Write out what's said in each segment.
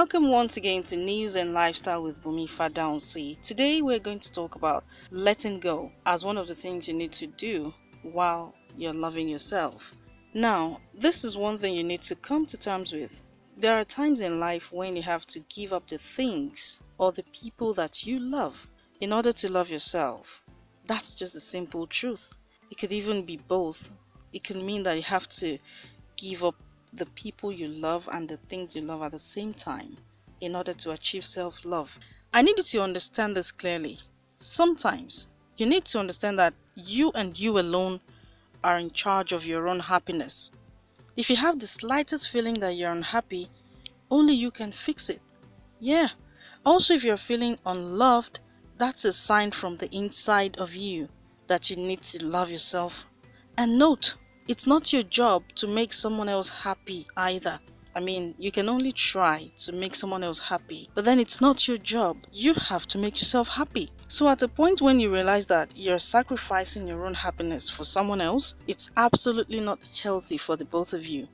Welcome once again to News and Lifestyle with Bumi Fadahunsi. Today we're going to talk about letting go as one of the things you need to do while you're loving yourself. Now, this is one thing you need to come to terms with. There are times in life when you have to give up the things or the people that you love in order to love yourself. That's just a simple truth. It could even be both. It can mean that you have to give up the people you love and the things you love at the same time in order to achieve self love. I need you to understand this clearly. Sometimes you need to understand that you and you alone are in charge of your own happiness. If you have the slightest feeling that you're unhappy, only you can fix it. Yeah. Also, if you're feeling unloved, that's a sign from the inside of you that you need to love yourself. And note, it's not your job to make someone else happy either. I mean, you can only try to make someone else happy, but then it's not your job. You have to make yourself happy. So, at the point when you realize that you're sacrificing your own happiness for someone else, it's absolutely not healthy for the both of you.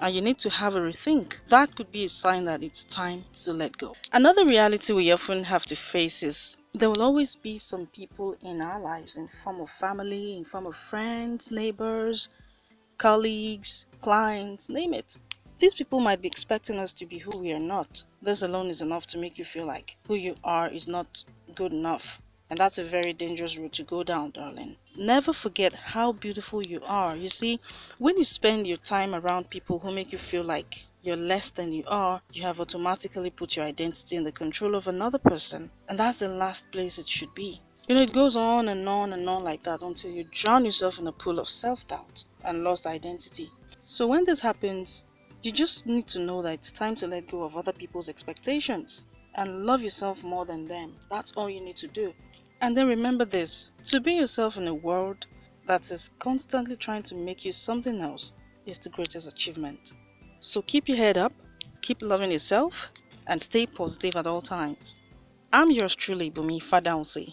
And you need to have a rethink. That could be a sign that it's time to let go. Another reality we often have to face is there will always be some people in our lives in form of family, in form of friends, neighbors, colleagues, clients, name it. These people might be expecting us to be who we are not. This alone is enough to make you feel like who you are is not good enough. And that's a very dangerous route to go down, darling. Never forget how beautiful you are. You see, when you spend your time around people who make you feel like you're less than you are, you have automatically put your identity in the control of another person. And that's the last place it should be. You know, it goes on and on and on like that until you drown yourself in a pool of self doubt and lost identity. So, when this happens, you just need to know that it's time to let go of other people's expectations and love yourself more than them. That's all you need to do. And then remember this to be yourself in a world that is constantly trying to make you something else is the greatest achievement. So, keep your head up, keep loving yourself, and stay positive at all times. I'm yours truly, Bumi Fadahunsi.